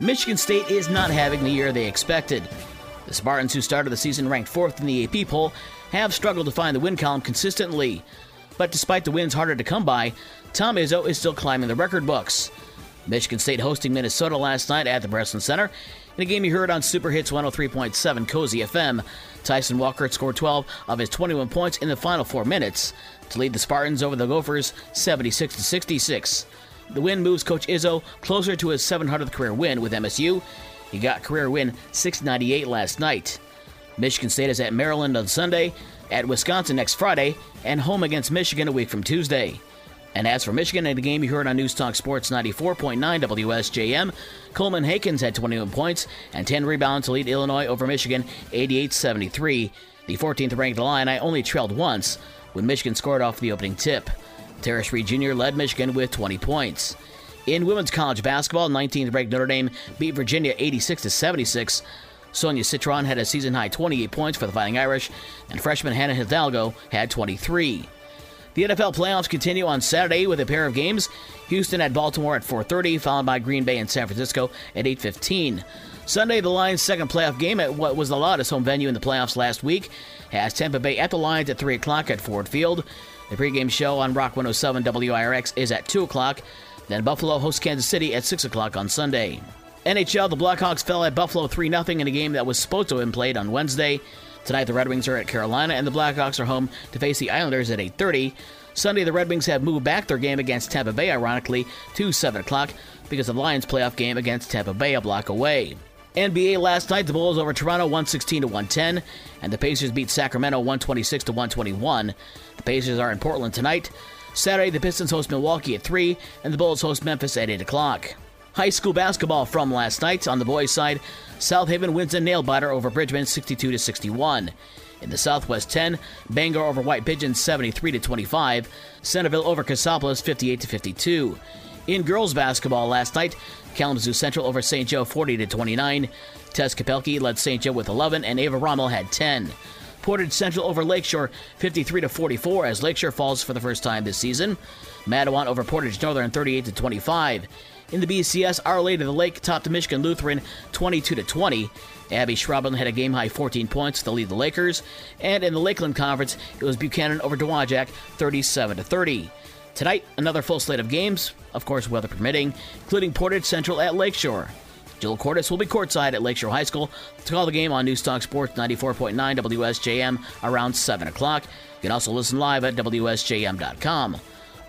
Michigan State is not having the year they expected. The Spartans, who started the season ranked fourth in the AP poll, have struggled to find the win column consistently. But despite the wins harder to come by, Tom Izzo is still climbing the record books. Michigan State hosting Minnesota last night at the Breslin Center. In a game you heard on Super Hits 103.7 Cozy FM, Tyson Walker scored 12 of his 21 points in the final four minutes to lead the Spartans over the Gophers 76 66. The win moves Coach Izzo closer to his 700th career win with MSU. He got career win 698 last night. Michigan State is at Maryland on Sunday, at Wisconsin next Friday, and home against Michigan a week from Tuesday. And as for Michigan, in the game you heard on News Talk Sports 94.9 WSJM, Coleman Hawkins had 21 points and 10 rebounds to lead Illinois over Michigan 88 73. The 14th ranked Illini only trailed once when Michigan scored off the opening tip. Tarris Reed Jr. led Michigan with 20 points. In women's college basketball, 19th ranked Notre Dame beat Virginia 86 76. Sonia Citron had a season high 28 points for the Fighting Irish, and freshman Hannah Hidalgo had 23. The NFL playoffs continue on Saturday with a pair of games. Houston at Baltimore at 4:30, followed by Green Bay and San Francisco at 8:15. Sunday, the Lions' second playoff game at what was the loudest home venue in the playoffs last week has Tampa Bay at the Lions at 3 o'clock at Ford Field. The pregame show on Rock 107 WIRX is at 2 o'clock. Then Buffalo hosts Kansas City at 6 o'clock on Sunday. NHL, the Blackhawks fell at Buffalo 3 0 in a game that was supposed to have been played on Wednesday. Tonight, the Red Wings are at Carolina, and the Blackhawks are home to face the Islanders at 8:30. Sunday, the Red Wings have moved back their game against Tampa Bay, ironically, to 7 o'clock because the Lions' playoff game against Tampa Bay a block away. NBA last night, the Bulls over Toronto 116 to 110, and the Pacers beat Sacramento 126 to 121. The Pacers are in Portland tonight. Saturday, the Pistons host Milwaukee at 3, and the Bulls host Memphis at 8 o'clock. High school basketball from last night. On the boys' side, South Haven wins a nail biter over Bridgman 62 to 61. In the Southwest 10, Bangor over White Pigeons 73 to 25. Centerville over Cassopolis 58 to 52. In girls basketball last night, Kalamazoo Central over St. Joe 40 to 29. Tess Kapelke led St. Joe with 11, and Ava Rommel had 10. Portage Central over Lakeshore 53 to 44 as Lakeshore falls for the first time this season. Mattawan over Portage Northern 38 to 25. In the BCS, Our Lady of the Lake topped Michigan Lutheran 22 to 20. Abby Schraubin had a game high 14 points to lead the Lakers, and in the Lakeland Conference, it was Buchanan over Dowagiac 37 to 30. Tonight, another full slate of games, of course, weather permitting, including Portage Central at Lakeshore. Jill Cordes will be courtside at Lakeshore High School to call the game on Newstalk Sports 94.9 WSJM around 7 o'clock. You can also listen live at WSJM.com.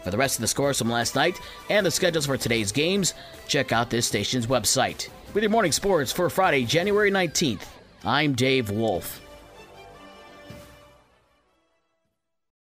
For the rest of the scores from last night and the schedules for today's games, check out this station's website. With your morning sports for Friday, January 19th, I'm Dave Wolf.